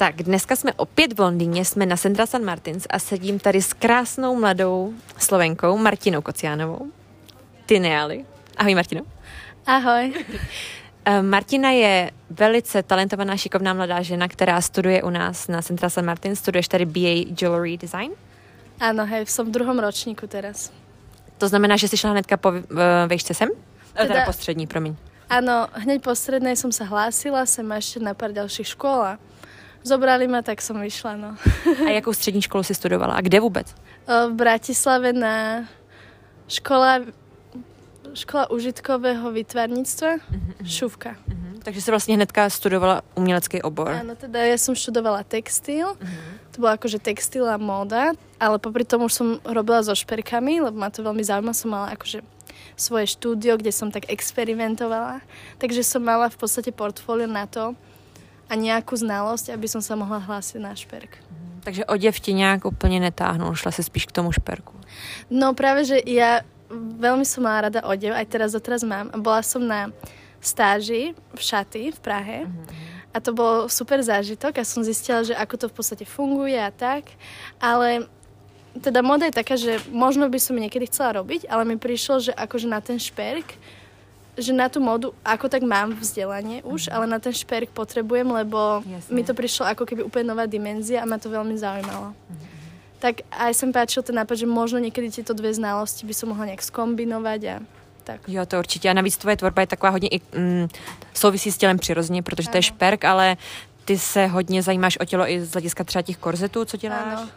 Tak, dneska jsme opět v Londýně, jsme na Central St. Martins a sedím tady s krásnou mladou Slovenkou Martinou Kociánovou. Ty neali. Ahoj Martino. Ahoj. Eh, Martina je velice talentovaná, šikovná mladá žena, která studuje u nás na Central St. Martins. Studuješ tady BA Jewelry Design? Áno, hej, som v druhom ročníku teraz. To znamená, že jsi šla hnedka po uh, vejšce sem? Teda, teda Teda- po střední, promiň. Áno, hneď po strednej som sa hlásila, sem ešte na pár ďalších škôl zobrali ma, tak som vyšla, no. A jakou střední školu si studovala? A kde vůbec? V Bratislave na škola, škola užitkového vytvarníctva, šuvka. Mhm. Takže jsi vlastně hnedka studovala umělecký obor. Áno, teda ja som študovala textil, to bola akože textil a móda, ale popri tom už som robila so šperkami, lebo ma to veľmi zaujíma, som mala akože svoje štúdio, kde som tak experimentovala, takže som mala v podstate portfólio na to a nejakú znalosť, aby som sa mohla hlásiť na šperk. Takže oděv ti nějak úplně netáhnul, šla se spíš k tomu šperku. No práve, že ja veľmi som mala rada odev, aj teraz doteraz mám. Bola som na stáži v šaty v Prahe a to bol super zážitok a som zistila, že ako to v podstate funguje a tak. Ale teda moda je taká, že možno by som niekedy chcela robiť, ale mi prišlo, že akože na ten šperk, že na tú modu ako tak mám vzdelanie už, ale na ten šperk potrebujem, lebo Jasne. mi to prišlo ako keby úplne nová dimenzia a ma to veľmi zaujímalo tak aj som páčil ten nápad, že možno niekedy tieto dve znalosti by som mohla nejak skombinovať a tak. Jo, to určitě. A navíc tvoje tvorba je taková hodně i mm, souvisí s tělem přirozeně, protože to je Ano. šperk, ale ty se hodně zajímáš o tělo i z hlediska třeba těch korzetů, co děláš. Áno.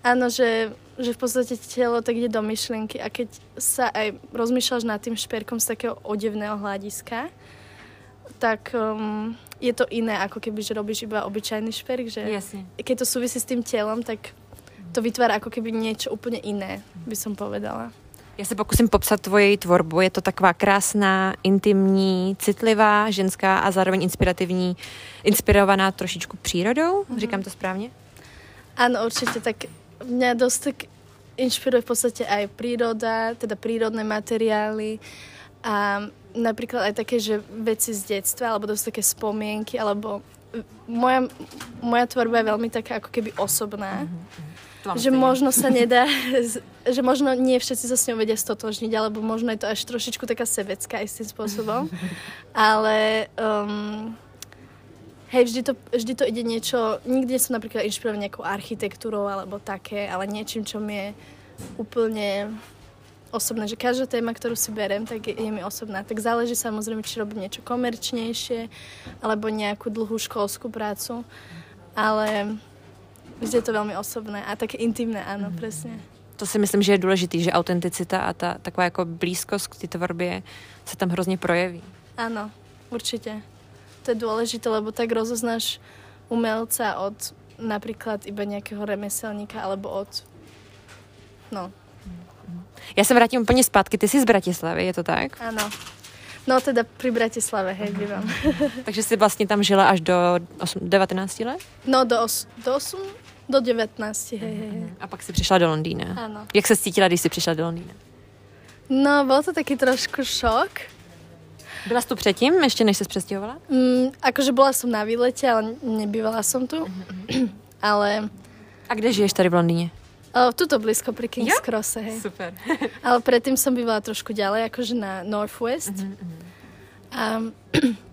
Áno, že, že v podstate telo tak ide do myšlienky a keď sa aj rozmýšľaš nad tým šperkom z takého odevného hľadiska, tak um, je to iné, ako keby, že robíš iba obyčajný šperk, že Jasně. keď to súvisí s tým telom, tak to vytvára ako keby niečo úplne iné, by som povedala. Já se pokusím popsat tvoji tvorbu. Je to taková krásná, intimní, citlivá, ženská a zároveň inspirativní, inspirovaná trošičku přírodou. Říkám to správně? Áno, určite, tak mňa dosť tak inšpiruje v podstate aj príroda, teda prírodné materiály a napríklad aj také, že veci z detstva, alebo dosť také spomienky, alebo moja, moja tvorba je veľmi taká ako keby osobná, mám že možno sa nedá, že možno nie všetci sa s ňou vedia stotožniť, alebo možno je to až trošičku taká sebecká istým spôsobom, ale um, Hej, vždy to, vždy to ide niečo, nikde som napríklad inšpirovaná nejakou architektúrou alebo také, ale niečím, čo mi je úplne osobné, že každá téma, ktorú si berem, tak je, je mi osobná. Tak záleží samozrejme, či robím niečo komerčnejšie alebo nejakú dlhú školskú prácu, ale vždy je to veľmi osobné a také intimné, áno, presne. To si myslím, že je důležitý, že autenticita a ta taková jako blízkost k té tvorbě se tam hrozně projeví. Áno, určite. To je dôležité, lebo tak rozoznáš umelca od napríklad iba nejakého remeselníka alebo od... No, Já se vrátím úplně zpátky. Ty jsi z Bratislavy, je to tak? áno. No teda pri Bratislave, hej, bývam. Takže jsi vlastně tam žila až do 8, 19 let? No do, os, do 8, do 19, hej, hej. A pak si přišla do Londýna. Áno. Jak se cítila, když jsi přišla do Londýna? No, bol to taký trošku šok. Byla jsi tu předtím, ještě než se přestěhovala? Mm, akože bola som na výlete, ale nebývala som tu. ale A kde žiješ tady v Londýně? o, tuto blízko pri King's Crosse, hej. Super. Ale predtým som bývala trošku ďalej, akože na Northwest. A,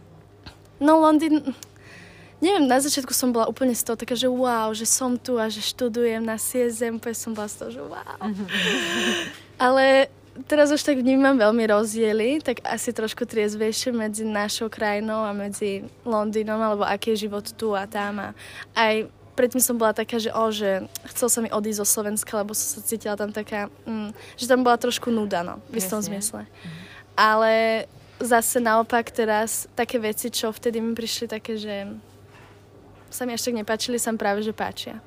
no Londýn, neviem, na začiatku som bola úplne z toho taká, že wow, že som tu a že študujem na CSM, úplne som bola z toho, že wow. Ale teraz už tak vnímam veľmi rozdiely, tak asi trošku triezvejšie medzi našou krajinou a medzi Londýnom, alebo aký je život tu a tam. A aj predtým som bola taká, že, o, že chcel sa mi odísť zo Slovenska, lebo som sa cítila tam taká, mm, že tam bola trošku nuda, no, v istom Jasne. zmysle. Ale zase naopak teraz také veci, čo vtedy mi prišli také, že sa mi až tak nepáčili, sa práve, že páčia.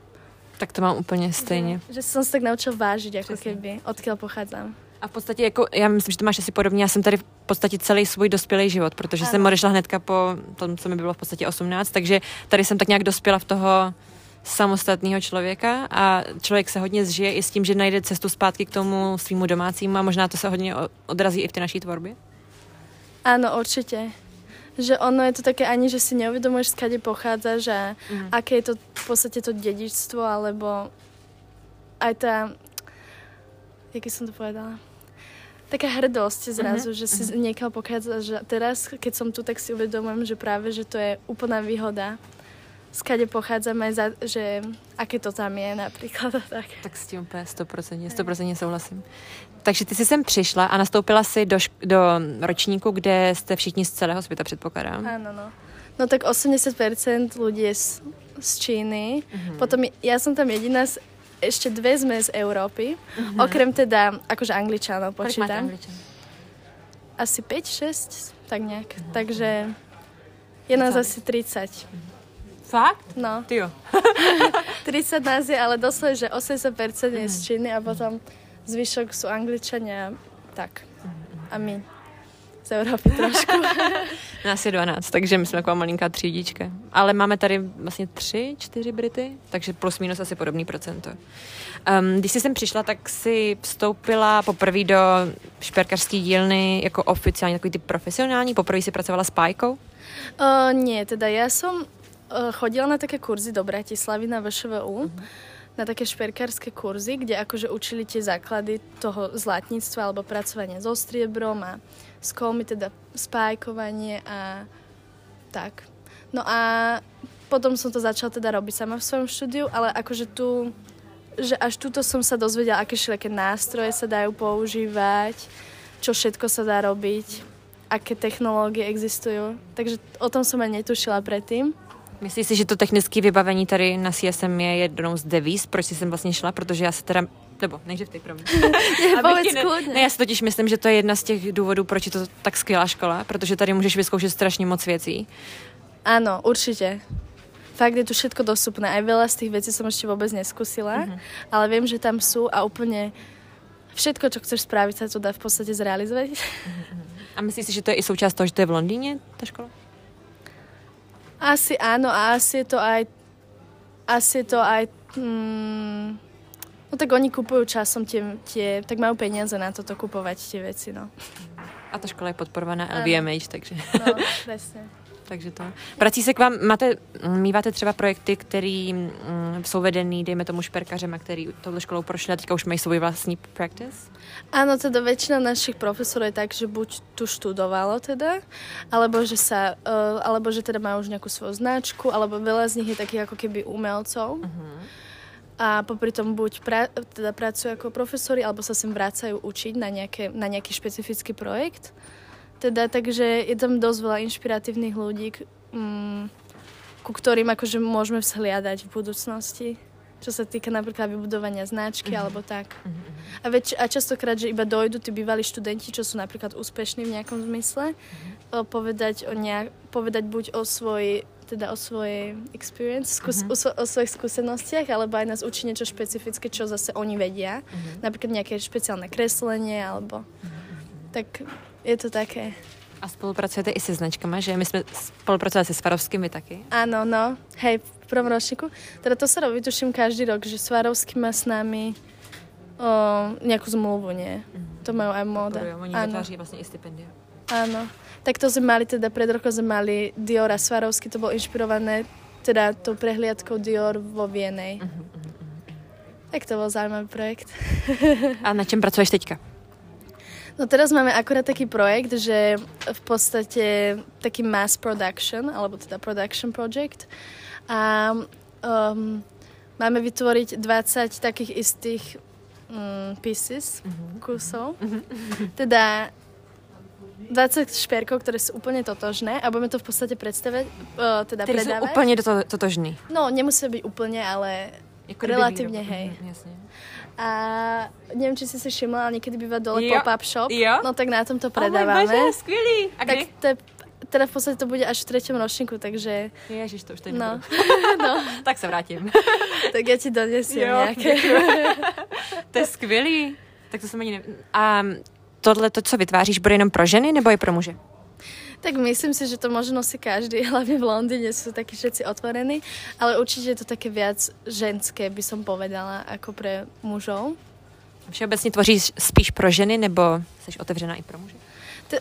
Tak to mám úplně stejně. Že, že som sa tak naučil vážiť, ako Přesně. keby, odkiaľ pochádzam. A v podstatě, jako, já myslím, že to máš asi podobně, já jsem tady v podstatě celý svůj dospělý život, protože jsem Ano. odešla hnedka po tom, co mi bylo v podstatě 18, takže tady jsem tak nějak dospěla v toho samostatného člověka a člověk se hodně zžije i s tím, že najde cestu zpátky k tomu svýmu domácímu a možná to se hodně odrazí i v té naší tvorbě. Áno, určite. že ono je to také ani, že si neuvedomuješ, skade pochádza, že mm. aké je to v podstate to dedičstvo, alebo aj tá, jak som to povedala, taká hrdosť zrazu, uh-huh, že si uh-huh. niekiaľ pochádza, že teraz, keď som tu, tak si uvedomujem, že práve, že to je úplná výhoda skade pochádzame, za, že aké to tam je například. Tak, tak s tím úplně 100%, 100% souhlasím. Takže ty jsi sem přišla a nastoupila si do, do ročníku, kde jste všichni z celého světa, předpokládám. Áno, no. No tak 80% ľudí je z, z Číny. Uh-huh. Potom ja som tam jediná, z, ešte dve sme z Európy. Uh-huh. Okrem teda, akože Angličanov počítam. Asi 5-6, tak nejak. Uh-huh. Takže je nás asi 30. Uh-huh. Fakt? No. Ty jo. 30 nás je, ale doslova, že 80% je z mhm. Číny a potom zvyšok sú Angličania, tak. A my z Európy trošku. Nás je 12, takže my jsme taková malinká třídička. Ale máme tady vlastně tři, čtyři Brity, takže plus minus asi podobný procento. Um, když jsi sem přišla, tak si vstoupila poprvé do šperkařské dílny jako oficiálně takový ty profesionální, poprvé si pracovala s pájkou? Uh, nie, teda ja som Eh, chodila na také kurzy do Bratislavy na VŠVU, mm-hmm. Na také šperkárske kurzy, kde akože učili tie základy toho zlatníctva alebo pracovania so striebrom a s kolmi, teda spájkovanie a tak. No a potom som to začala teda robiť sama v svojom štúdiu, ale akože tu, že až tuto som sa dozvedela, aké všelijaké nástroje sa dajú používať, čo všetko sa dá robiť, aké technológie existujú. Takže o tom som aj netušila predtým. Myslíš si, že to technické vybavení tady na CSM je jednou z devíz, proč jsi sem vlastně šla? Protože já se teda nebo nejdřív ty pro mě. ne, ne, já si totiž myslím, že to je jedna z těch důvodů, proč je to tak skvělá škola, protože tady můžeš vyzkoušet strašně moc věcí. Áno, určite. Fakt je tu všetko dostupné. Aj veľa z tých vecí som ešte vôbec neskúsila, mm-hmm. ale viem, že tam sú a úplne všetko, čo chceš spraviť, sa to dá v podstate zrealizovať. Mm-hmm. A myslíš si, že to je i součást toho, že to je v Londýne, ta škola? Asi áno a asi je to aj asi je to aj hmm, no tak oni kupujú časom tie, tie, tak majú peniaze na toto kupovať tie veci, no. A ta škola je podporovaná LVMH, takže... No, presne takže to. Vrací se k vám, máte, míváte třeba projekty, které mm, jsou vedený, dejme tomu šperkařem, a který touhle školou prošli a teďka už mají svůj vlastní practice? Áno, teda väčšina našich profesorov je tak, že buď tu študovalo teda, alebo že sa, uh, alebo že teda majú už nejakú svoju značku, alebo veľa z nich je takých ako keby umelcov. Uh-huh. A popri tom buď pra, teda pracujú ako profesori, alebo sa sem vracajú učiť na, nejaké, na nejaký špecifický projekt. Teda, takže je tam dosť veľa inšpiratívnych ľudí, mm, ku ktorým akože môžeme vzhliadať v budúcnosti čo sa týka napríklad vybudovania značky uh-huh. alebo tak. Uh-huh. A, väč- a častokrát, že iba dojdu tí bývalí študenti, čo sú napríklad úspešní v nejakom zmysle, uh-huh. povedať, o nejak, povedať buď o svojej teda o svojej experience, skús- uh-huh. o, o svojich skúsenostiach, alebo aj nás učí niečo špecifické, čo zase oni vedia. Uh-huh. Napríklad nejaké špeciálne kreslenie, alebo uh-huh. Tak je to také. A spolupracujete i se značkami, že my jsme spolupracovali se Svarovskými taky. Áno, no. Hej, v prvom ročníku. Teda to sa robí, tuším, každý rok, že Svarovský má s nami o, nejakú zmluvu, nie? Mm. To majú aj móda. Oni vytváří vlastne i stipendia. Áno. Tak to sme mali, teda pred rokom sme mali Dior a Svarovský, to bolo inšpirované teda tou prehliadkou Dior vo Vienej. Uh-huh. Tak to bol zaujímavý projekt. a na čem pracuješ teďka? No teraz máme akurát taký projekt, že v podstate taký mass production, alebo teda production project. A um, máme vytvoriť 20 takých istých um, pieces, mm-hmm. kusov. Mm-hmm. Teda 20 šperkov, ktoré sú úplne totožné a budeme to v podstate predstavať, uh, teda Tedy predávať. sú úplne to, totožný. No, nemusí byť úplne, ale jako relatívne, hej. Mm, jasne. A neviem, či si si všimla, ale niekedy býva dole jo. pop-up shop. Jo. No tak na tom to predávame. Oh skvělý. A tak to je, teda v podstate to bude až v treťom ročníku, takže... Ježiš, to už to no. no. tak sa vrátim. tak ja ti donesiem jo, nejaké. to je skvělý. Tak to som ani ne... A tohle, to, co vytváříš, bude jenom pro ženy nebo i pro muže? Tak myslím si, že to môže nosí každý, hlavne v Londýne sú takí všetci otvorení, ale určite je to také viac ženské, by som povedala, ako pre mužov. Všeobecně tvoříš spíš pro ženy, nebo jsi otevřená i pro muže?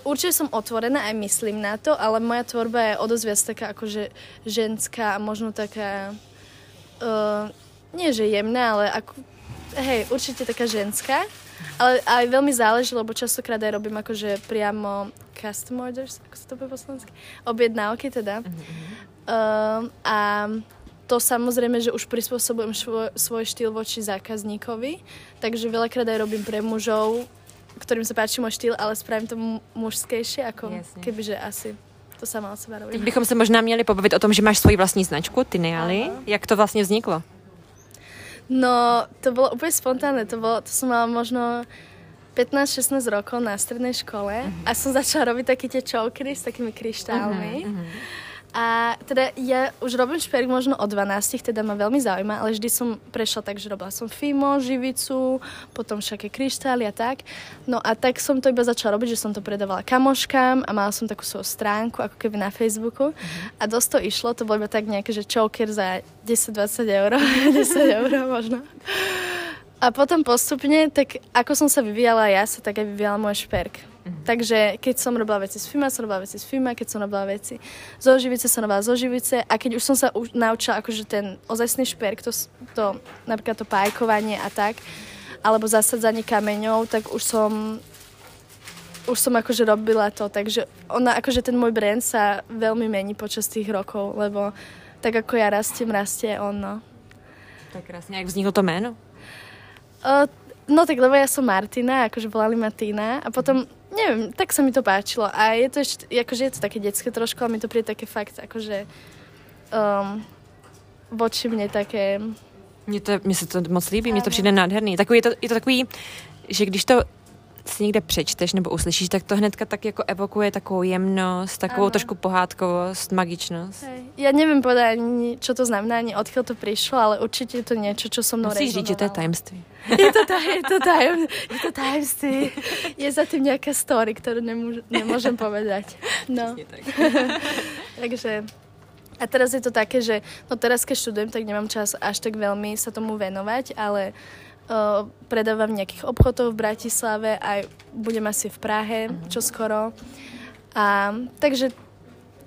Určite som otvorená aj myslím na to, ale moja tvorba je o dosť viac taká akože ženská a možno taká, uh, nie že jemná, ale ako, hej, určite taká ženská. Ale aj veľmi záleží, lebo častokrát aj robím akože priamo custom orders, ako sa to povie po slovensky, objednávky teda. Uh, a to samozrejme, že už prispôsobujem svoj, svoj štýl voči zákazníkovi, takže veľakrát aj robím pre mužov, ktorým sa páči môj štýl, ale spravím to mu- mužskejšie, ako Jasne. kebyže asi to sama od seba Teď robím. bychom se možná měli pobavit o tom, že máš svoji vlastní značku, ty Neali. Jak to vlastně vzniklo? No, to bolo úplne spontánne. To, bolo, to som mala možno 15-16 rokov na strednej škole a som začala robiť také tie čokery s takými kryštálmi. A teda ja už robím šperk možno o 12, teda ma veľmi zaujíma, ale vždy som prešla tak, že robila som fimo, živicu, potom všaké kryštály a tak. No a tak som to iba začala robiť, že som to predávala kamoškám a mala som takú svoju stránku, ako keby na Facebooku. A dosť to išlo, to bolo iba tak nejaké, že choker za 10-20 eur, 10 eur možno. A potom postupne, tak ako som sa vyvíjala ja, sa tak aj vyvíjala môj šperk. Takže keď som robila veci z FIMA, som robila veci z FIMA, keď som robila veci zo živice, som robila zo živice a keď už som sa už naučila akože ten ozajstný šperk, to, to napríklad to pájkovanie a tak, alebo zasadzanie kameňov, tak už som už som akože robila to, takže ona, akože ten môj brand sa veľmi mení počas tých rokov, lebo tak ako ja rastiem, rastie on, no. Tak krásně. Jak vzniklo to jméno? Uh, no tak lebo ja som Martina, akože volali ma Tina a potom, neviem, tak sa mi to páčilo a je to ešte, akože je to také detské trošku, ale mi to príde také fakt, akože um, voči mne také, Mně, to, mně se to moc líbí, mně to přijde nádherný. Takový, je, to, je to takový, že když to si někde přečteš nebo uslyšíš, tak to hnedka tak jako evokuje takovou jemnost, takovou Ano. trošku pohádkovost, magičnost. hej, ja neviem povedať ani, čo to znamená, ani odkiaľ to prišlo, ale určite je to niečo, čo so mnou Musíš říct, že to je tajemství. Je to, taj, je to, tajem, je to tajemství. Je za tým nejaká story, ktorú nemôž, nemôžem povedať. No. Takže a teraz je to také, že no teraz keď študujem, tak nemám čas až tak veľmi sa tomu venovať, ale uh, predávam v nejakých obchodov v Bratislave, aj budem asi v Prahe, čo skoro. A, takže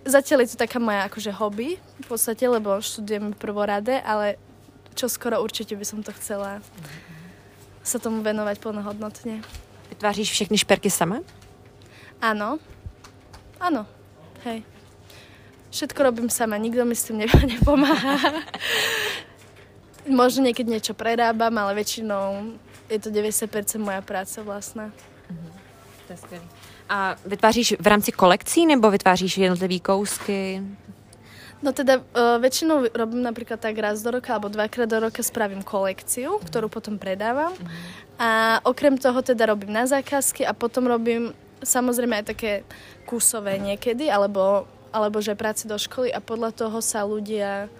zatiaľ je to taká moja akože hobby v podstate, lebo študujem prvorade, ale čo skoro určite by som to chcela sa tomu venovať plnohodnotne. Vytváříš všechny šperky sama? Áno. Áno. Hej. Všetko robím sama, nikto mi s tým ne- nepomáha. Možno niekedy niečo prerábam, ale väčšinou je to 90% moja práca vlastná. To je skvělý. A vytváříš v rámci kolekcí nebo vytváříš jednotlivý kousky? No teda uh, väčšinou robím napríklad tak raz do roka alebo dvakrát do roka spravím kolekciu, ktorú potom predávam. A okrem toho teda robím na zákazky a potom robím samozrejme aj také kusové niekedy, alebo, alebo že práci do školy a podľa toho sa ľudia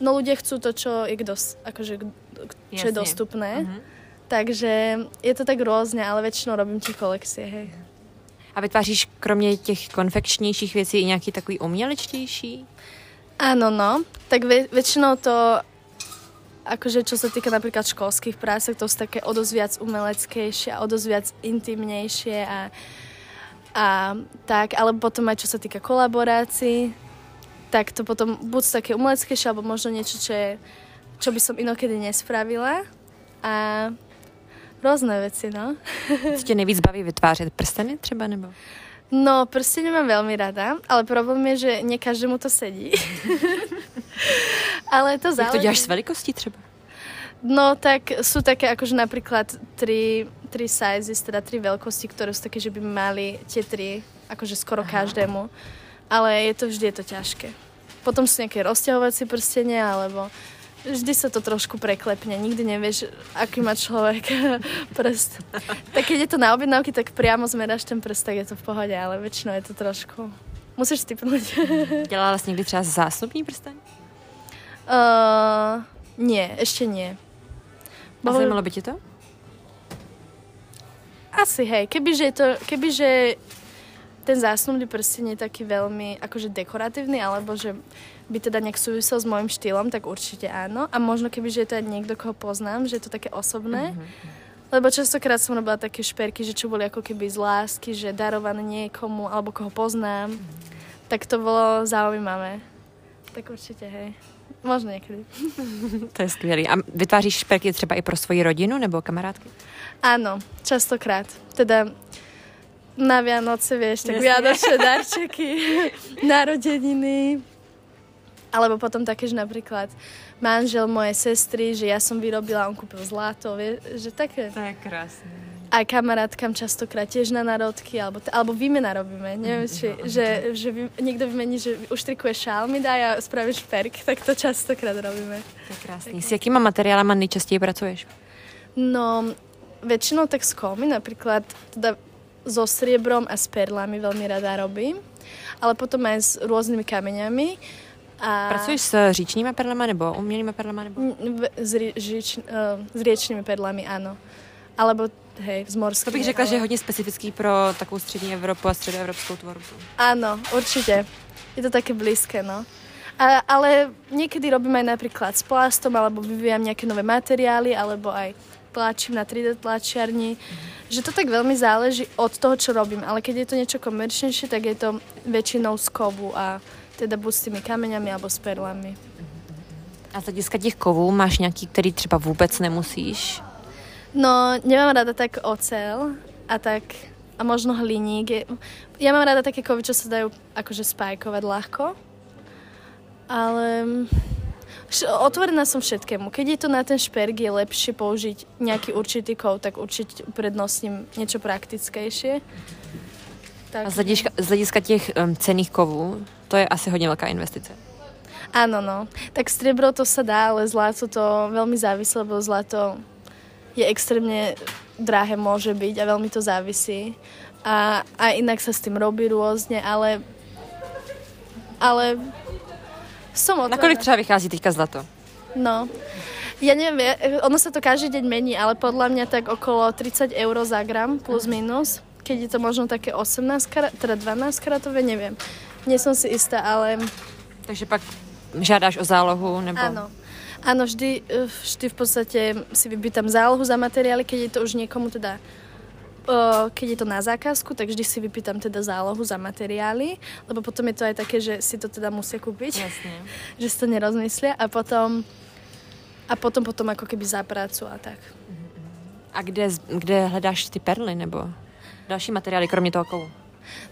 no ľudia chcú to, čo je kdo, akože, čo je dostupné. Mhm. Takže je to tak rôzne, ale väčšinou robím tie kolekcie, hej. A vytváříš kromě těch konfekčnějších věcí i nějaký takový umělečtější? Áno, no. Tak ve, väčšinou to, akože čo sa týka napríklad školských prásek, to sú také o dosť viac umeleckejšie a o dosť viac intimnejšie a, a tak, ale potom aj čo sa týka kolaborácií, tak to potom buď také umeleckejšie, alebo možno niečo, čo, je, čo by som inokedy nespravila. A rôzne veci, no. Co tě nejvíc baví vytvářet? Prsteny třeba nebo? No, prstenie mám veľmi rada, ale problém je, že nie každému to sedí. ale to Jak záleží. to děláš s velikostí třeba? No, tak sú také akože napríklad tri, tri sizes, teda tri veľkosti, ktoré sú také, že by mali tie tri, akože skoro Aha. každému. Ale je to vždy je to ťažké. Potom sú nejaké rozťahovacie prstenia, alebo vždy sa to trošku preklepne. Nikdy nevieš, aký má človek prst. Tak keď je to na objednávky, tak priamo zmeráš ten prst, tak je to v pohode, ale väčšinou je to trošku... Musíš stipnúť. Dělala jsi někdy třeba zásnubní prsteň? uh, nie, ešte nie. A zajímalo by tě to? Asi hej, kebyže, je to, kebyže ten zásnubný prsteň je taký veľmi akože dekoratívny, alebo že by teda nejak súvisel s môjim štýlom, tak určite áno. A možno kebyže je to aj niekto, koho poznám, že je to také osobné, mm-hmm. Lebo častokrát som robila také šperky, že čo boli ako keby z lásky, že darované niekomu, alebo koho poznám. Tak to bolo zaujímavé. Tak určite, hej. Možno niekedy. to je skvělý. A vytváříš šperky třeba i pro svoji rodinu nebo kamarádky? Áno, častokrát. Teda na Vianoce, vieš, tak vianočné darčeky, narodeniny. Alebo potom také, že napríklad manžel mojej sestry, že ja som vyrobila, on kúpil zlato, vie, že také. To je krásne. Aj kamarátkam častokrát tiež na národky, alebo, alebo výmena robíme. Neviem, či, že, že vy, niekto vymení, že uštrikuje šál mi dá a spraví šperk, tak to častokrát robíme. To je krásný. S jakýma materiálama nejčastěji pracuješ? No, väčšinou tak s kovmi, napríklad teda so striebrom a s perlami veľmi rada robím, ale potom aj s rôznymi kameňami a... Pracuješ s říčnými perlami nebo umělými perlami? Nebo? S, říč, uh, s riečnými perlami, áno. Alebo hej, z morskými. To bych řekla, ale... že je hodně specifický pro takovou střední Evropu a středoevropskou tvorbu. Áno, určite. Je to také blízke, no. A, ale niekedy robím aj napríklad s plastom, alebo vyvíjam nejaké nové materiály, alebo aj tlačím na 3D tlačiarni. Mm-hmm. Že to tak veľmi záleží od toho, čo robím. Ale keď je to niečo komerčnejšie, tak je to väčšinou z kovu a teda buď s tými kameňami alebo s perlami. A z hlediska těch kovů máš nějaký, který třeba vůbec nemusíš? No, nemám rada tak ocel a tak a možno hliník. Ja mám rada také kovy, čo sa dajú akože spajkovať ľahko. Ale otvorená som všetkému. Keď je to na ten šperk, je lepšie použiť nejaký určitý kov, tak určite prednostním niečo praktickejšie. Tak. A z hlediska, z hlediska těch um, cených kovů, to je asi hodně velká investice. Áno, no. Tak striebro to sa dá, ale zlato to veľmi závisí, lebo zlato je extrémne drahé môže byť a veľmi to závisí. A, a inak sa s tým robí rôzne, ale ale som otvorená. kolik třeba vychází teďka zlato? No, ja neviem, ono sa to každý deň mení, ale podľa mňa tak okolo 30 eur za gram plus minus keď je to možno také 18 karat, teda 12 karatové, neviem. Nie som si istá, ale... Takže pak žiadaš o zálohu? Nebo... Áno. Áno, vždy, vždy v podstate si vypýtam zálohu za materiály, keď je to už niekomu teda keď je to na zákazku, tak vždy si vypýtam teda zálohu za materiály, lebo potom je to aj také, že si to teda musia kúpiť. Jasne. že si to nerozmyslia a potom a potom potom ako keby za prácu a tak. A kde, kde hledáš ty perly, nebo? další materiály, kromě toho kovu?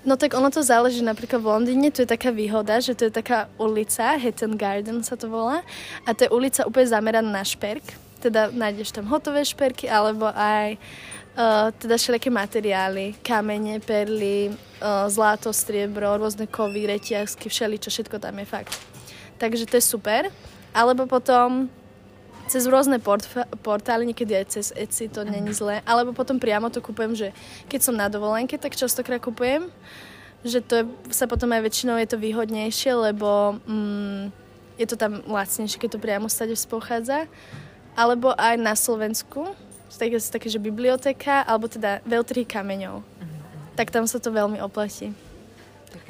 No tak ono to záleží, napríklad v Londýne tu je taká výhoda, že to je taká ulica, Hatton Garden sa to volá, a to je ulica úplne zameraná na šperk, teda nájdeš tam hotové šperky, alebo aj uh, teda všelijaké materiály, kamene, perly, uh, zlato, striebro, rôzne kovy, reťazky, všeličo, všetko tam je fakt. Takže to je super. Alebo potom cez rôzne portf- portály, niekedy aj cez Etsy, to není zlé, alebo potom priamo to kupujem, že keď som na dovolenke, tak častokrát kupujem, že to je, sa potom aj väčšinou je to výhodnejšie, lebo mm, je to tam lacnejšie, keď to priamo stade pochádza. Alebo aj na Slovensku, také, také že biblioteka, alebo teda veľtrhy kameňov. Tak tam sa to veľmi oplatí.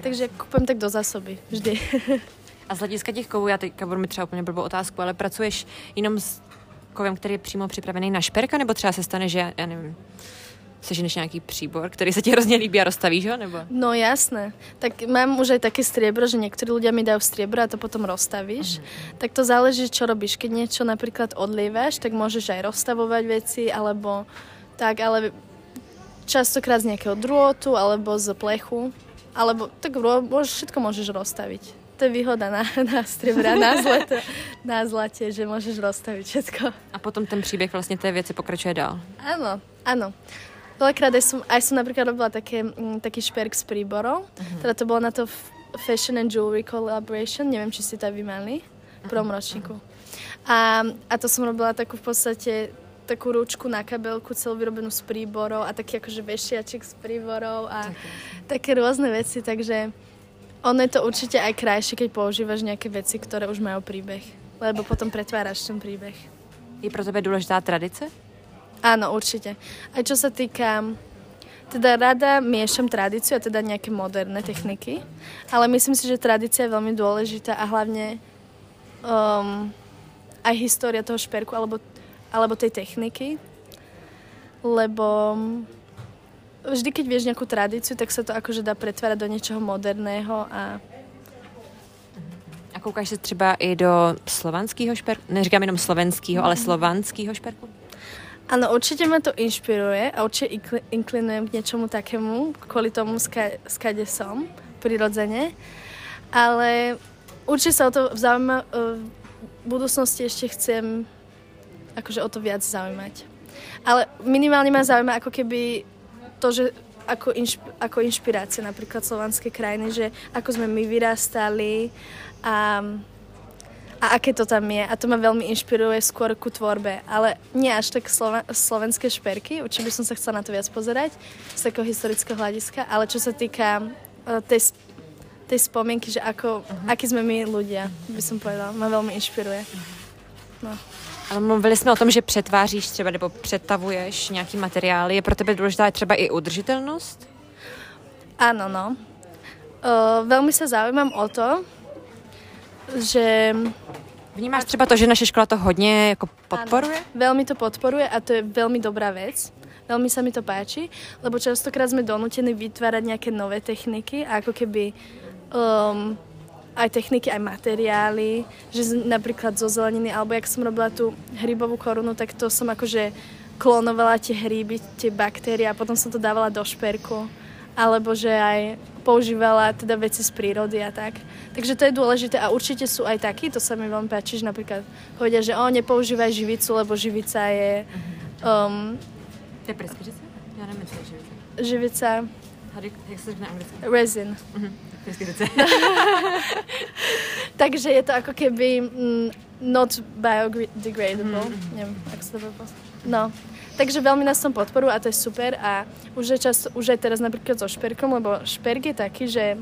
Takže kupujem tak do zásoby vždy. A z hlediska těch kovů, já teďka budu mi třeba úplně blbou otázku, ale pracuješ jenom s kovem, který je přímo připravený na šperka, nebo třeba se stane, že, já nevím, seženeš nějaký příbor, který se ti hrozně líbí a rozstavíš ho, nebo? No jasné. Tak mám už aj také striebro, že niektorí ľudia mi dajú striebro a to potom rozstavíš. Uh-huh. Tak to záleží, čo robíš. Keď niečo napríklad odlievaš, tak môžeš aj rozstavovať veci, alebo tak, ale častokrát z nejakého drôtu, alebo z plechu, alebo tak môžeš, všetko môžeš rozstaviť to je výhoda na, na striebra, na zlete, na zlate, že môžeš rozstaviť všetko. A potom ten příběh vlastně té věci pokračuje dál. Áno, áno. Veľakrát aj som, aj som napríklad robila také, m, mm, taký šperk s príborou. Uh-huh. Teda to bolo na to Fashion and Jewelry Collaboration. Neviem, či ste to vy mali v prvom ročníku. A, a to som robila takú v podstate takú ručku na kabelku celú vyrobenú s príborou a taký akože vešiačik s príborou a také rôzne veci, takže ono je to určite aj krajšie, keď používaš nejaké veci, ktoré už majú príbeh. Lebo potom pretváraš ten príbeh. Je pro tebe dôležitá tradice? Áno, určite. Aj čo sa týka... Teda rada miešam tradíciu a teda nejaké moderné techniky, ale myslím si, že tradícia je veľmi dôležitá a hlavne um, aj história toho šperku alebo, alebo tej techniky. lebo vždy, keď vieš nejakú tradíciu, tak sa to akože dá pretvárať do niečoho moderného a a koukáš se třeba i do slovanského šperku? Neříkám jenom slovenského, ale slovanského šperku? Áno, určite ma to inšpiruje a určite inkli- inklinujem k niečomu takému, kvôli tomu, ska- skade som, prirodzene. Ale určite sa o to zaujíma, v budúcnosti ešte chcem akože o to viac zaujímať. Ale minimálne ma zaujíma ako keby to, že ako, inšp- ako inšpirácia napríklad slovanské krajiny, že ako sme my vyrastali a a aké to tam je. A to ma veľmi inšpiruje skôr ku tvorbe. Ale nie až tak sloven- slovenské šperky, určite by som sa chcela na to viac pozerať z takého historického hľadiska, ale čo sa týka uh, tej, tej spomienky, že ako, uh-huh. akí sme my ľudia, by som povedala, ma veľmi inšpiruje. No. Ale mluvili jsme o tom, že přetváříš třeba nebo přetavuješ nějaký materiály. Je pro tebe důležitá třeba i udržitelnost? Áno, no. Uh, veľmi sa zaujímam o to, že... Vnímáš třeba to, že naše škola to hodně jako podporuje? Áno, veľmi to podporuje a to je veľmi dobrá vec. Veľmi sa mi to páči, lebo častokrát sme donútení vytvárať nejaké nové techniky a ako keby um, aj techniky, aj materiály, že napríklad zo zeleniny, alebo jak som robila tú hrybovú korunu, tak to som akože klonovala tie hryby, tie baktérie a potom som to dávala do šperku. Alebo že aj používala teda veci z prírody a tak. Takže to je dôležité a určite sú aj takí, to sa mi veľmi páči, že napríklad povedia, že o, nepoužívaj živicu, lebo živica je... Um, to je preskyřice? Já nevím, co je živice. Živica... Jak se řekne anglicky? Resin. Uh-huh. Takže je to ako keby mm, not biodegradable. Mm-hmm. Neviem, ak sa to No. Takže veľmi nás tom podporujú a to je super a už je čas, už aj teraz napríklad so šperkom, lebo šperk je taký, že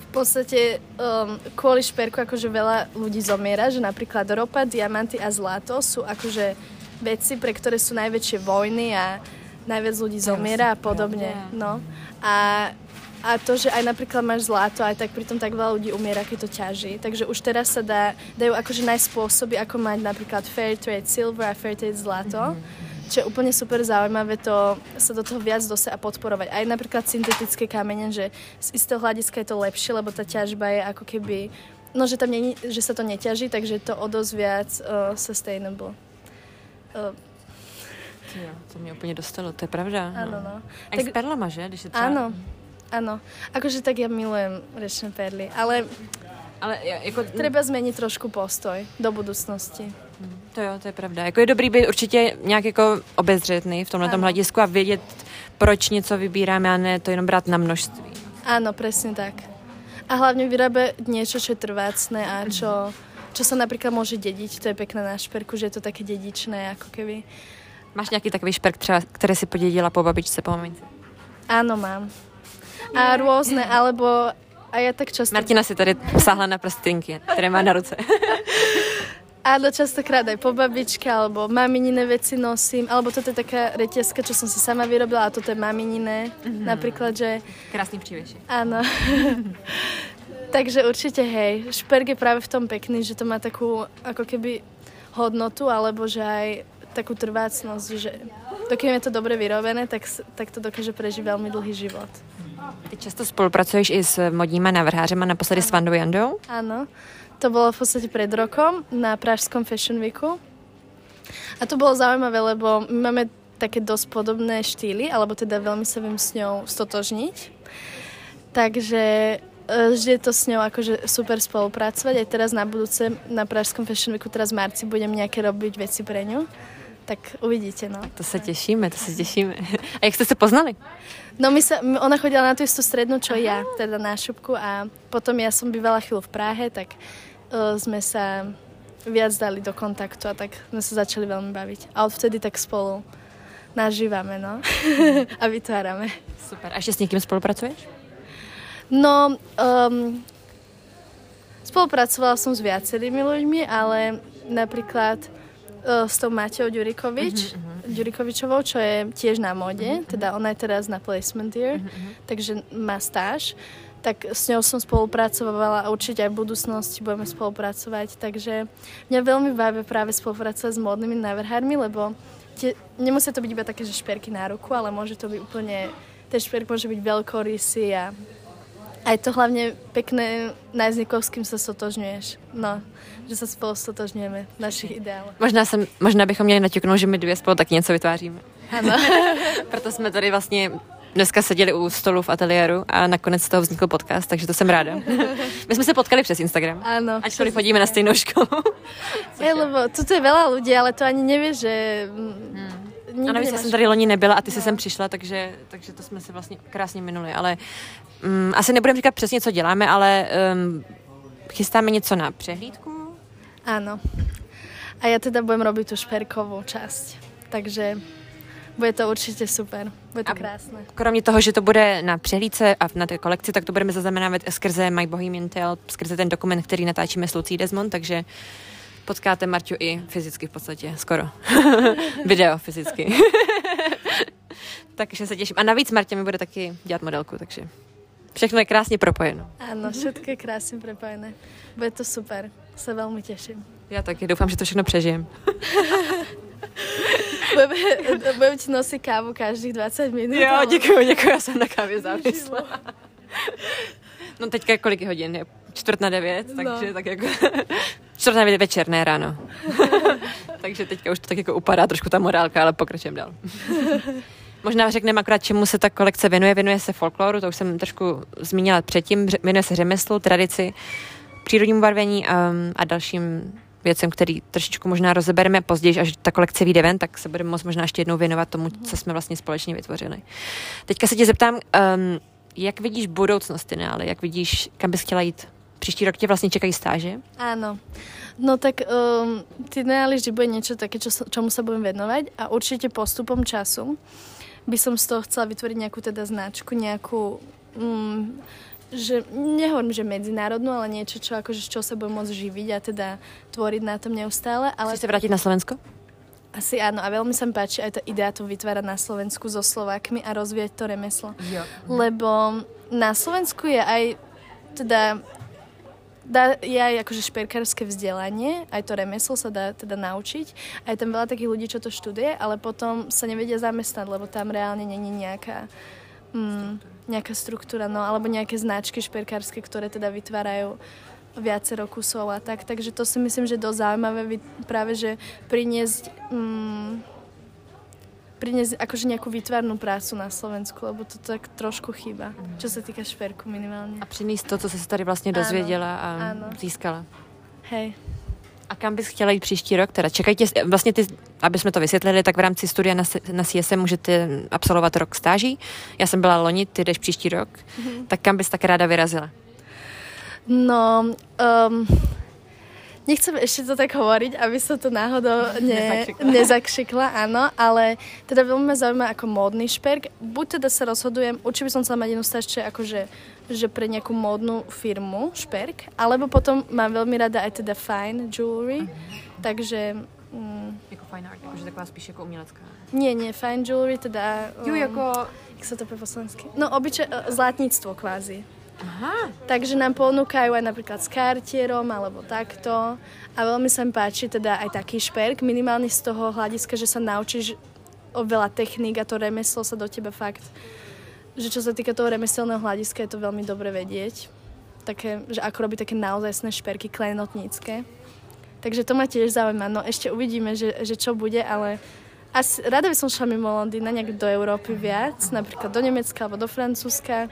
v podstate um, kvôli šperku akože veľa ľudí zomiera, že napríklad ropa, diamanty a zlato sú akože veci, pre ktoré sú najväčšie vojny a najviac ľudí zomiera a podobne. No. A a to, že aj napríklad máš zlato, aj tak pritom tak veľa ľudí umiera, keď to ťaží. Takže už teraz sa dá, dajú akože nájsť spôsoby, ako mať napríklad fair trade silver a fair trade zlato. Mm-hmm. Čo je úplne super zaujímavé to sa do toho viac dosať a podporovať. Aj napríklad syntetické kamene, že z istého hľadiska je to lepšie, lebo tá ťažba je ako keby, no že tam nie, že sa to neťaží, takže je to o dosť viac uh, sustainable. Uh, Jo, to mě úplně dostalo, to je pravda. Áno, no. A tak, s perlama, že? Když se třeba... Áno, Áno, akože tak ja milujem riečne perly, ale, ale jako... treba zmeniť trošku postoj do budoucnosti. Hmm, to jo, to je pravda. Jako je dobrý být určitě nějak jako obezřetný v tomhle tom hledisku a vědět, proč něco vybíráme a ne to jenom brát na množství. Áno, presne tak. A hlavne vyrábať niečo, čo je trvácne a čo, čo sa napríklad môže dediť. To je pekné na šperku, že je to také dedičné, ako keby. Máš nějaký takový šperk třeba, si podědila po babičce, po mamince? Áno, mám a rôzne, alebo a ja tak často... Martina si tady sáhla na prstinky, ktoré má na ruce. Áno, častokrát aj po babičke, alebo maminine veci nosím, alebo toto je taká reťazka, čo som si sama vyrobila, a toto je maminine. Mm-hmm. Napríklad, že... Krásny přívešek. Áno. Takže určite, hej, šperk je práve v tom pekný, že to má takú, ako keby, hodnotu, alebo že aj takú trvácnosť, že dokým je to dobre vyrobené, tak, tak to dokáže prežiť veľmi dlhý život. Ty často spolupracuješ i s modníma navrhářema, naposledy s Vandou Jandou? Áno, to bolo v podstate pred rokom na Pražskom Fashion Weeku. A to bolo zaujímavé, lebo my máme také dosť podobné štýly, alebo teda veľmi sa viem s ňou stotožniť. Takže e, vždy je to s ňou akože super spolupracovať. Aj teraz na budúce, na Pražskom Fashion Weeku, teraz v marci budem nejaké robiť veci pre ňu. Tak uvidíte, no. To sa tešíme, to sa tešíme. A jak ste sa poznali? No my sa, ona chodila na tú istú strednú, čo Aha. ja, teda na šupku a potom ja som bývala chvíľu v Prahe, tak uh, sme sa viac dali do kontaktu a tak sme sa začali veľmi baviť. A odvtedy tak spolu nažívame, no. a vytvárame. Super. A ešte s niekým spolupracuješ? No, um, spolupracovala som s viacerými ľuďmi, ale napríklad s tou Maťou Ďurikovič, uh-huh, uh-huh. Ďurikovičovou, čo je tiež na mode, uh-huh. teda ona je teraz na placement year, uh-huh. takže má stáž, tak s ňou som spolupracovala a určite aj v budúcnosti budeme spolupracovať, takže mňa veľmi bavia práve spolupracovať s modnými navrhármi, lebo tie, nemusí to byť iba také, že šperky na ruku, ale môže to byť úplne, ten šperk môže byť veľkorysý a a je to hlavne pekné nájsť niekoho, s kým sa sotožňuješ. No, že sa spolu sotožňujeme v našich ideáloch. Možná, jsem, možná bychom měli naťuknout, že my dvě spolu taky něco vytváříme. Ano. Proto jsme tady vlastně dneska seděli u stolu v ateliéru a nakonec z toho vznikl podcast, takže to jsem ráda. My jsme se potkali přes Instagram. Áno. Ačkoliv chodíme na stejnou školu. Hej, lebo tuto je veľa ľudí, ale to ani nevie, že... Hmm. A navíc já jsem tady loni nebyla a ty jsi sem přišla, takže, takže to jsme si vlastně krásně minuli. Ale um, asi nebudeme říkat přesně, co děláme, ale um, chystáme něco na přehlídku. Áno. A ja teda budem robiť tú šperkovú časť. Takže bude to určite super. Bude to A- krásne. Kromě toho, že to bude na přehlídce a na té kolekci, tak to budeme zaznamenávat skrze My Bohemian Tale, skrze ten dokument, který natáčíme s Lucí Desmond, takže potkáte Marťu i fyzicky v podstatě, skoro. Video fyzicky. takže se těším. A navíc Martě mi bude taky dělat modelku, takže všechno je krásně propojeno. Áno, všetko je krásne prepojené. Bude to super. Sa veľmi teším. Já taky doufám, že to všechno přežijem. Budeme, budem ti nosiť kávu každých 20 minút. Jo, ale- děkuji, děkuji, já jsem na kávě závislá. No teďka kolik je hodin? Je čtvrt na devět, takže No. tak jako... čtvrt na devět večer, ne ráno. takže teďka už to tak jako upadá trošku ta morálka, ale pokračujeme dál. Možná řekneme akorát, čemu se ta kolekce věnuje. Věnuje se folkloru, to už jsem trošku zmínila předtím. Ře- Věnuje se řemeslu, tradici, přírodnímu barvení um, a dalším věcem, který trošičku možná rozebereme později, až ta kolekce vyjde ven, tak se budeme moct možná ještě jednou věnovat tomu, co jsme vlastně společně vytvořili. Teďka se tě zeptám, um, jak vidíš budoucnost ale jak vidíš, kam bys chtěla jít? Příští rok tě vlastně čekají stáže. Áno. No tak um, ty neali, že bude niečo také, čo, čomu sa budem venovať a určite postupom času by som z toho chcela vytvoriť nejakú teda značku, nejakú, um, že nehovorím, že medzinárodnú, ale niečo, čo akože čoho sa budem môcť živiť a teda tvoriť na tom neustále. Ale Chceš se vrátit na Slovensko? asi áno a veľmi sa mi páči aj tá idea to vytvárať na Slovensku so Slovákmi a rozvíjať to remeslo. Jo. Lebo na Slovensku je aj teda dá, je aj akože šperkárske vzdelanie, aj to remeslo sa dá teda naučiť. A je tam veľa takých ľudí, čo to študuje, ale potom sa nevedia zamestnať, lebo tam reálne není nejaká, mm, nejaká struktúra, no, alebo nejaké značky šperkárske, ktoré teda vytvárajú viacero kusov a tak. Takže to si myslím, že je dosť zaujímavé práve, že priniesť mm, priniesť akože nejakú výtvarnú prácu na Slovensku, lebo to tak trošku chýba, čo sa týka šperku minimálne. A přinést to, co jsi tady vlastně Ano, dozvěděla a ano. získala. Hej. A kam bys chtěla jít příští rok? Teda čekají tě, vlastně ty, aby jsme to vysvětlili, tak v rámci studia na, na CSM můžete absolvovat rok stáží. Já jsem byla loni, ty jdeš příští rok. Mhm. Tak kam bys tak ráda vyrazila? No, um, nechcem ešte to tak hovoriť, aby som to náhodou ne, Nezakřikla. nezakšikla, áno, ale teda veľmi ma zaujíma ako módny šperk. Buď teda sa rozhodujem, určite by som chcela mať jednu je akože že pre nejakú módnu firmu šperk, alebo potom mám veľmi rada aj teda fine jewelry, takže mm, Jako fine art, jakože taková spíš jako umělecká. nie, nie, fine jewelry, teda... Jo, um, jako... Jak sa to po slovensky? No, obyče, zlatníctvo kvázi. Aha. Takže nám ponúkajú aj napríklad s kartierom alebo takto. A veľmi sa mi páči teda aj taký šperk, minimálne z toho hľadiska, že sa naučíš o veľa techník a to remeslo sa do teba fakt, že čo sa týka toho remeselného hľadiska, je to veľmi dobre vedieť. Také, že ako robiť také naozajstné šperky klenotnícke. Takže to ma tiež zaujíma. No ešte uvidíme, že, že čo bude, ale asi, rada by som šla mimo Londýna nejak do Európy viac, napríklad do Nemecka alebo do Francúzska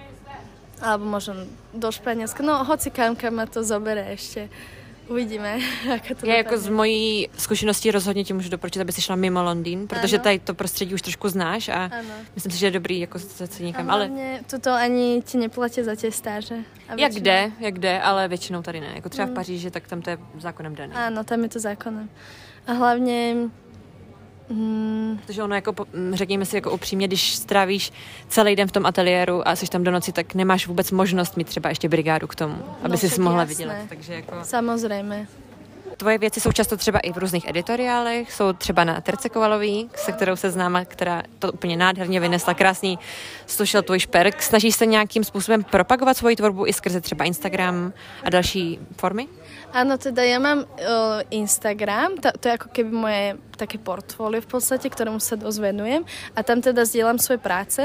alebo možno do Španielska. No, hoci kam, kam ma to zobere ešte. Uvidíme, ako to Já jako z dopadne. mojí zkušenosti rozhodně ti můžu doporučit, aby si šla mimo Londýn, protože Ano. tady to prostředí už trošku znáš a Áno. myslím si, že je dobrý jako se někam. Ale hlavne tuto ani ti neplatia za tie stáže. Jak jde, jak jde, ale většinou tady ne. Jako třeba v Mm. Paříži, tak tam to je zákonem dané. Áno, tam je to zákonem. A hlavne... Mm, Protože ono jako, po- m, řekněme si jako upřímně, když strávíš celý den v tom ateliéru a jsi tam do noci, tak nemáš vůbec možnost mít třeba ještě brigádu k tomu, aby No si mohla jasné. vydělat. Takže jako... samozrejme. tvoje věci jsou často třeba i v různých editoriálech, jsou třeba na Terce Kovalový, se kterou se známa, která to úplně nádherně vynesla, krásný slušel tvůj šperk. Snažíš se nějakým způsobem propagovat svoji tvorbu i skrze třeba Instagram a další formy? Áno, teda ja mám uh, Instagram, to, to je ako keby moje také portfólio v podstate, ktorému sa dosť a tam teda zdieľam svoje práce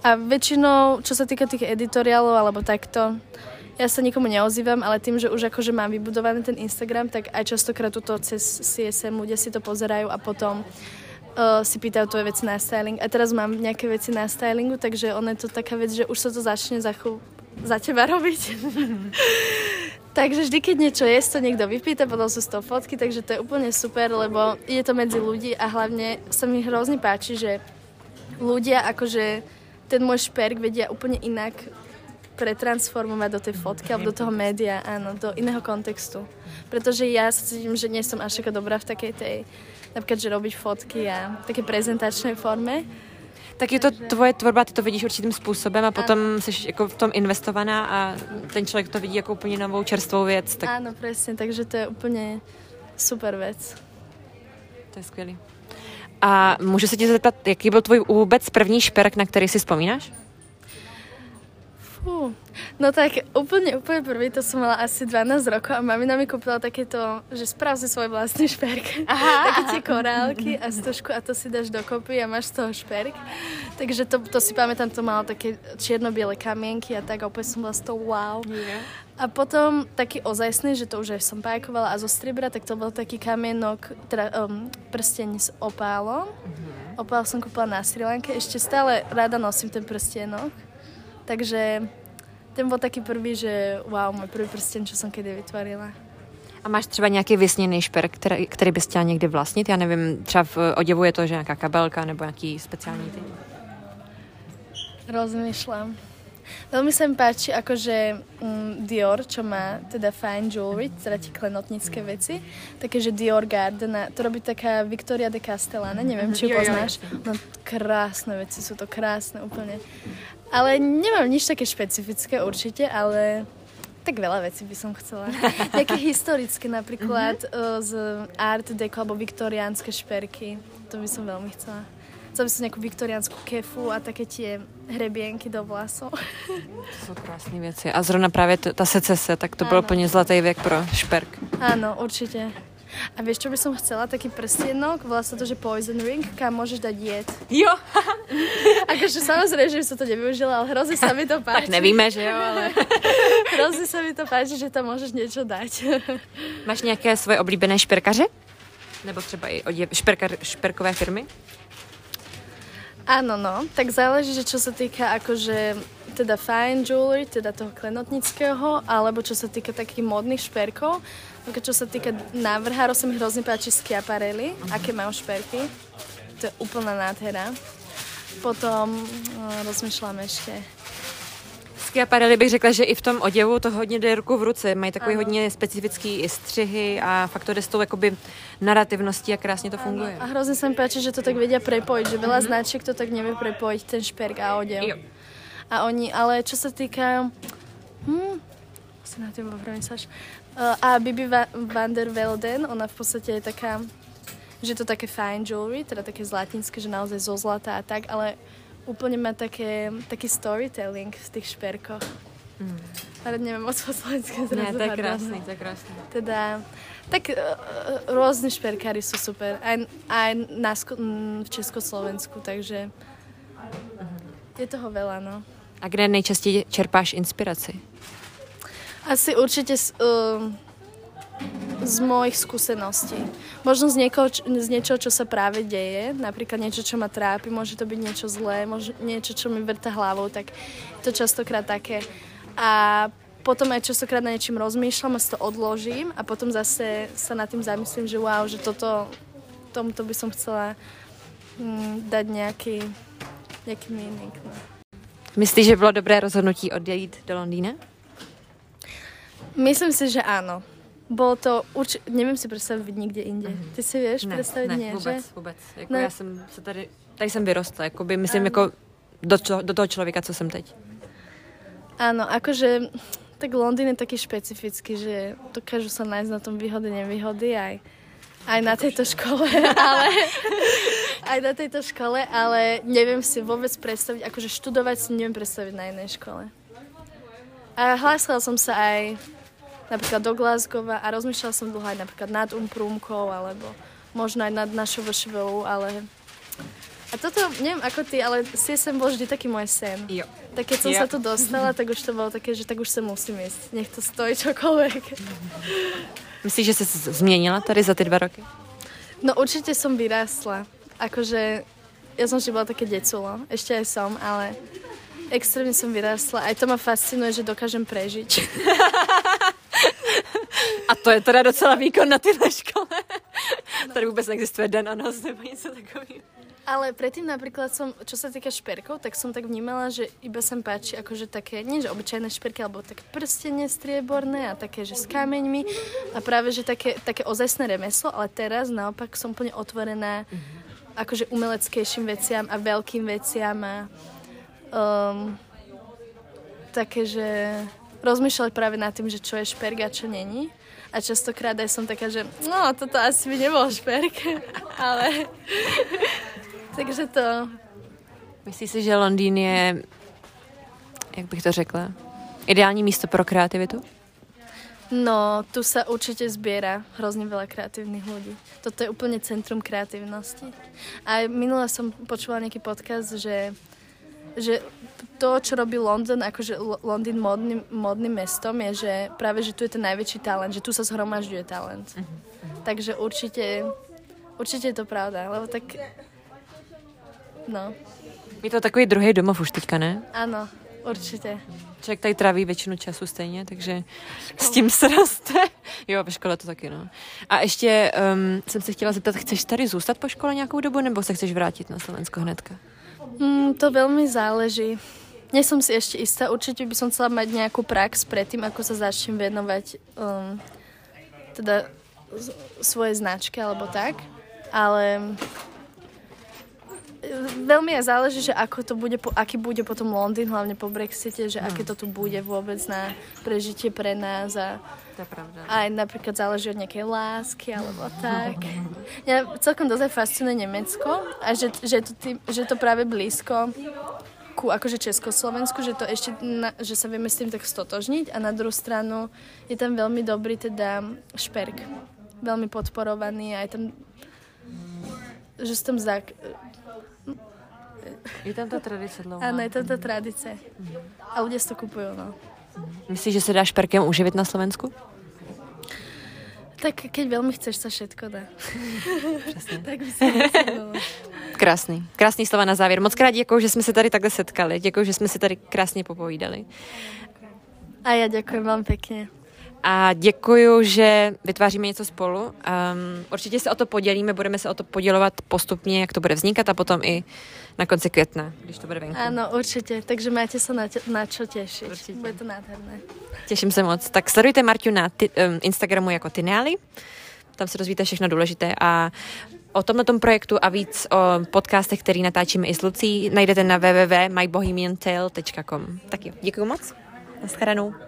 a väčšinou, čo sa týka tých editoriálov alebo takto, ja sa nikomu neozývam, ale tým, že už akože mám vybudovaný ten Instagram, tak aj častokrát tuto cez CSM ľudia si to pozerajú a potom si pýtajú tvoje veci na styling. A teraz mám nejaké veci na stylingu, takže ono je to taká vec, že už sa to začne za, za teba robiť. Takže vždy, keď niečo je, to niekto vypýta, potom sú z toho fotky, takže to je úplne super, lebo je to medzi ľudí a hlavne sa mi hrozne páči, že ľudia akože ten môj šperk vedia úplne inak pretransformovať do tej fotky alebo do toho média, áno, do iného kontextu. Pretože ja sa cítim, že nie som až taká dobrá v takej tej, napríklad, že robiť fotky a také prezentačnej forme, tak je to tvoje tvorba, ty to vidíš určitým způsobem a potom jsi jako v tom investovaná a ten člověk to vidí jako úplně novou čerstvou věc. Tak... Áno, presne, takže to je úplně super věc. To je skvělý. A můžu se tě zeptat, jaký byl tvůj vůbec první šperk, na který si vzpomínáš? Fú, no tak úplne, úplne prvý, to som mala asi 12 rokov a mamina mi kúpila takéto, že sprav si svoj vlastný šperk. Aha, Také tie korálky a stužku a to si dáš dokopy a máš z toho šperk. Takže to, to si pamätám, to malo také čierno-biele kamienky a tak a úplne som bola z toho wow. Yeah. A potom taký ozajstný, že to už aj som pajkovala a zo striebra, tak to bol taký kamienok, teda um, prsteň s opálom. Uh-huh. Opál som kúpila na Sri Lanke, ešte stále rada nosím ten prstenok. Takže ten bol taký prvý, že wow, môj prvý prsten, čo som kedy vytvorila. A máš třeba nějaký vysněný šperk, který, který bys chtěla někdy vlastnit? Já nevím, třeba v oděvu je to, že nějaká kabelka nebo nějaký speciální ty? Rozmýšľam. Veľmi sa mi páči akože um, Dior, čo má teda fine jewelry, teda tie klenotnícke veci. Také, že Dior Garden, to robí taká Victoria de Castellana, neviem, či ju poznáš. No krásne veci, sú to krásne úplne. Ale nemám nič také špecifické určite, ale tak veľa vecí by som chcela. Nejaké historické napríklad mm-hmm. z Art Deco alebo viktoriánske šperky. To by som veľmi chcela. Chcela by som nejakú viktoriánsku kefu a také tie hrebienky do vlasov. To sú krásne veci. A zrovna práve t- tá secese, tak to bol úplne zlatý vek pro šperk. Áno, určite. A vieš, čo by som chcela? Taký prstienok, volá sa to, že poison ring, kam môžeš dať jed. Jo! akože samozrejme, že som to nevyužila, ale hrozne sa mi to páči. tak nevíme, že jo, ale... hrozne sa mi to páči, že tam môžeš niečo dať. Máš nejaké svoje oblíbené šperkaře? Nebo třeba i šperkar, šperkové firmy? Áno, no. Tak záleží, že čo sa týka akože teda fine jewelry, teda toho klenotnického, alebo čo sa týka takých modných šperkov, čo sa týka návrhárov, sa mi hrozne páči Schiaparelli, uh-huh. aké majú šperky. To je úplná nádhera. Potom no, rozmýšľam ešte. Schiaparelli bych řekla, že i v tom oděvu to hodně jde ruku v ruce. Mají takový ano. hodně specifický střihy a fakt to jde s tou jakoby narrativností a krásně to funguje. Ano. A hrozně se mi páči, že to tak vedia prepojiť, že veľa mm-hmm. značiek to tak nevie prepojiť, ten šperk a odev. Jo. A oni, ale čo sa týka... Hm, si na. Uh, a Bibi Va- van der Velden, ona v podstate je taká, že to také fine jewelry, teda také zlatinské, že naozaj zo zlata a tak, ale úplne má také, taký storytelling v tých šperkoch. Mm. Ale neviem moc po slovensky zrazu. Nie, to je krásne, to je krásne. Teda, tak uh, rôzni šperkári sú super. Aj, aj na, v Československu, takže uh-huh. je toho veľa, no. A kde nejčastěji čerpáš inspiraci? Asi určite z, uh, z mojich skúseností. Možno z, niekoho, z niečoho, čo sa práve deje, napríklad niečo, čo ma trápi, môže to byť niečo zlé, môže niečo, čo mi vrta hlavou, tak to častokrát také. A potom aj častokrát na niečím rozmýšľam a si to odložím a potom zase sa nad tým zamyslím, že wow, že toto, tomuto by som chcela mm, dať nejaký, nejaký meaning. No. Myslíš, že bylo dobré rozhodnutí odejít do Londýna? Myslím si, že áno. Bolo to, urč... neviem si predstaviť nikde inde. Mm. Ty si vieš ne, predstaviť ne, nie, vůbec, že? vůbec. Jako ne. já jsem se tady, tady jsem vyrostla, jakoby, myslím, ano. jako do, do toho člověka, co jsem teď. Áno, akože Tak Londýn je taký špecifický, že dokážu sa nájsť na tom výhody, nevýhody aj, aj na tejto škole, ale aj na tejto škole, ale neviem si vôbec predstaviť, akože študovať si neviem predstaviť na inej škole. A hlásila som sa aj napríklad do Glasgowa a rozmýšľala som dlho aj napríklad nad Umprúmkou alebo možno aj nad našou VŠVU, ale a toto, neviem ako ty, ale sem bol vždy taký môj sen. Jo. Tak keď som jo. sa tu dostala, tak už to bolo také, že tak už sa musím ísť. Nech to stojí čokoľvek. Myslíš, že sa zmenila tady za tie dva roky? No určite som vyrástla. Akože, ja som vždy bola také deculo. Ešte aj som, ale extrémne som vyrástla. Aj to ma fascinuje, že dokážem prežiť. A to je teda docela výkon na téhle škole. No. Tady vůbec neexistuje den a noc nebo něco takového. Ale predtým napríklad som, čo sa týka šperkov, tak som tak vnímala, že iba sa páči akože také, nie že obyčajné šperky, alebo také prstenie strieborné a také, že s kameňmi a práve, že také, také ozajstné remeslo, ale teraz naopak som plne otvorená akože umeleckejším veciam a veľkým veciam a um, také, že rozmýšľať práve nad tým, že čo je šperk a čo není. A častokrát aj som taká, že no, toto asi by nebol šperk, ale takže to... Myslíš si, že Londýn je, jak bych to řekla, ideální místo pro kreativitu? No, tu sa určite zbiera hrozne veľa kreatívnych ľudí. Toto je úplne centrum kreatívnosti. A minule som počula nejaký podcast, že, že to, čo robí London, akože Londýn modným, modným mestom, je, že práve, že tu je ten najväčší talent, že tu sa zhromažďuje talent. Uh-huh. Takže určite, určite je to pravda, lebo tak No. Je to takový druhý domov už teďka, ne? Ano, určitě. Člověk tady tráví většinu času stejně, takže s tím se roste. Jo, ve škole to taky, no. A ještě um, jsem se chtěla zeptat, chceš tady zůstat po škole nějakou dobu, nebo se chceš vrátit na Slovensko hnedka? Mm, to veľmi záleží. Nie som si ešte istá, určite by som chcela mať nejakú prax predtým, ako sa začnem venovať um, teda svoje značke alebo tak, ale veľmi aj záleží, že ako to bude, aký bude potom Londýn, hlavne po Brexite, že aké to tu bude vôbec na prežitie pre nás a to je pravda. aj napríklad záleží od nejakej lásky alebo tak. Ja celkom dosť fascinuje Nemecko a že, že, to tým, že to práve blízko ku akože Československu, že to ešte, na, že sa vieme s tým tak stotožniť a na druhú stranu je tam veľmi dobrý teda šperk. Veľmi podporovaný a je tam že som tam zak, je tam ta tradice dlouhá. Ano, je tam ta tradice. A lidé si to kupují, no. Myslíš, že se dá šperkem uživit na Slovensku? Tak keď veľmi chceš, sa všetko dá. Přesně. tak by si Krásný. Krásný slova na závěr. Moc krát děkuji, že jsme se tady takhle setkali. Děkuji, že jsme si tady krásně popovídali. A já děkuji vám pěkně. A děkuji, že vytváříme něco spolu. Um, určitě se o to podělíme, budeme se o to podělovat postupně, jak to bude vznikat a potom i na konci května, když to bude venku. Ano, určitě. Takže máte se na, na čo těšit. Určitě. Bude to nádherné. Těším se moc. Tak sledujte Marťu na ty, um, Instagramu jako Tineali. Tam se dozvíte všechno důležité a o tomto projektu a víc o podcastech, který natáčíme i s Lucí, najdete na www.mybohemiantale.com. Tak jo, děkuji moc. Naschledanou.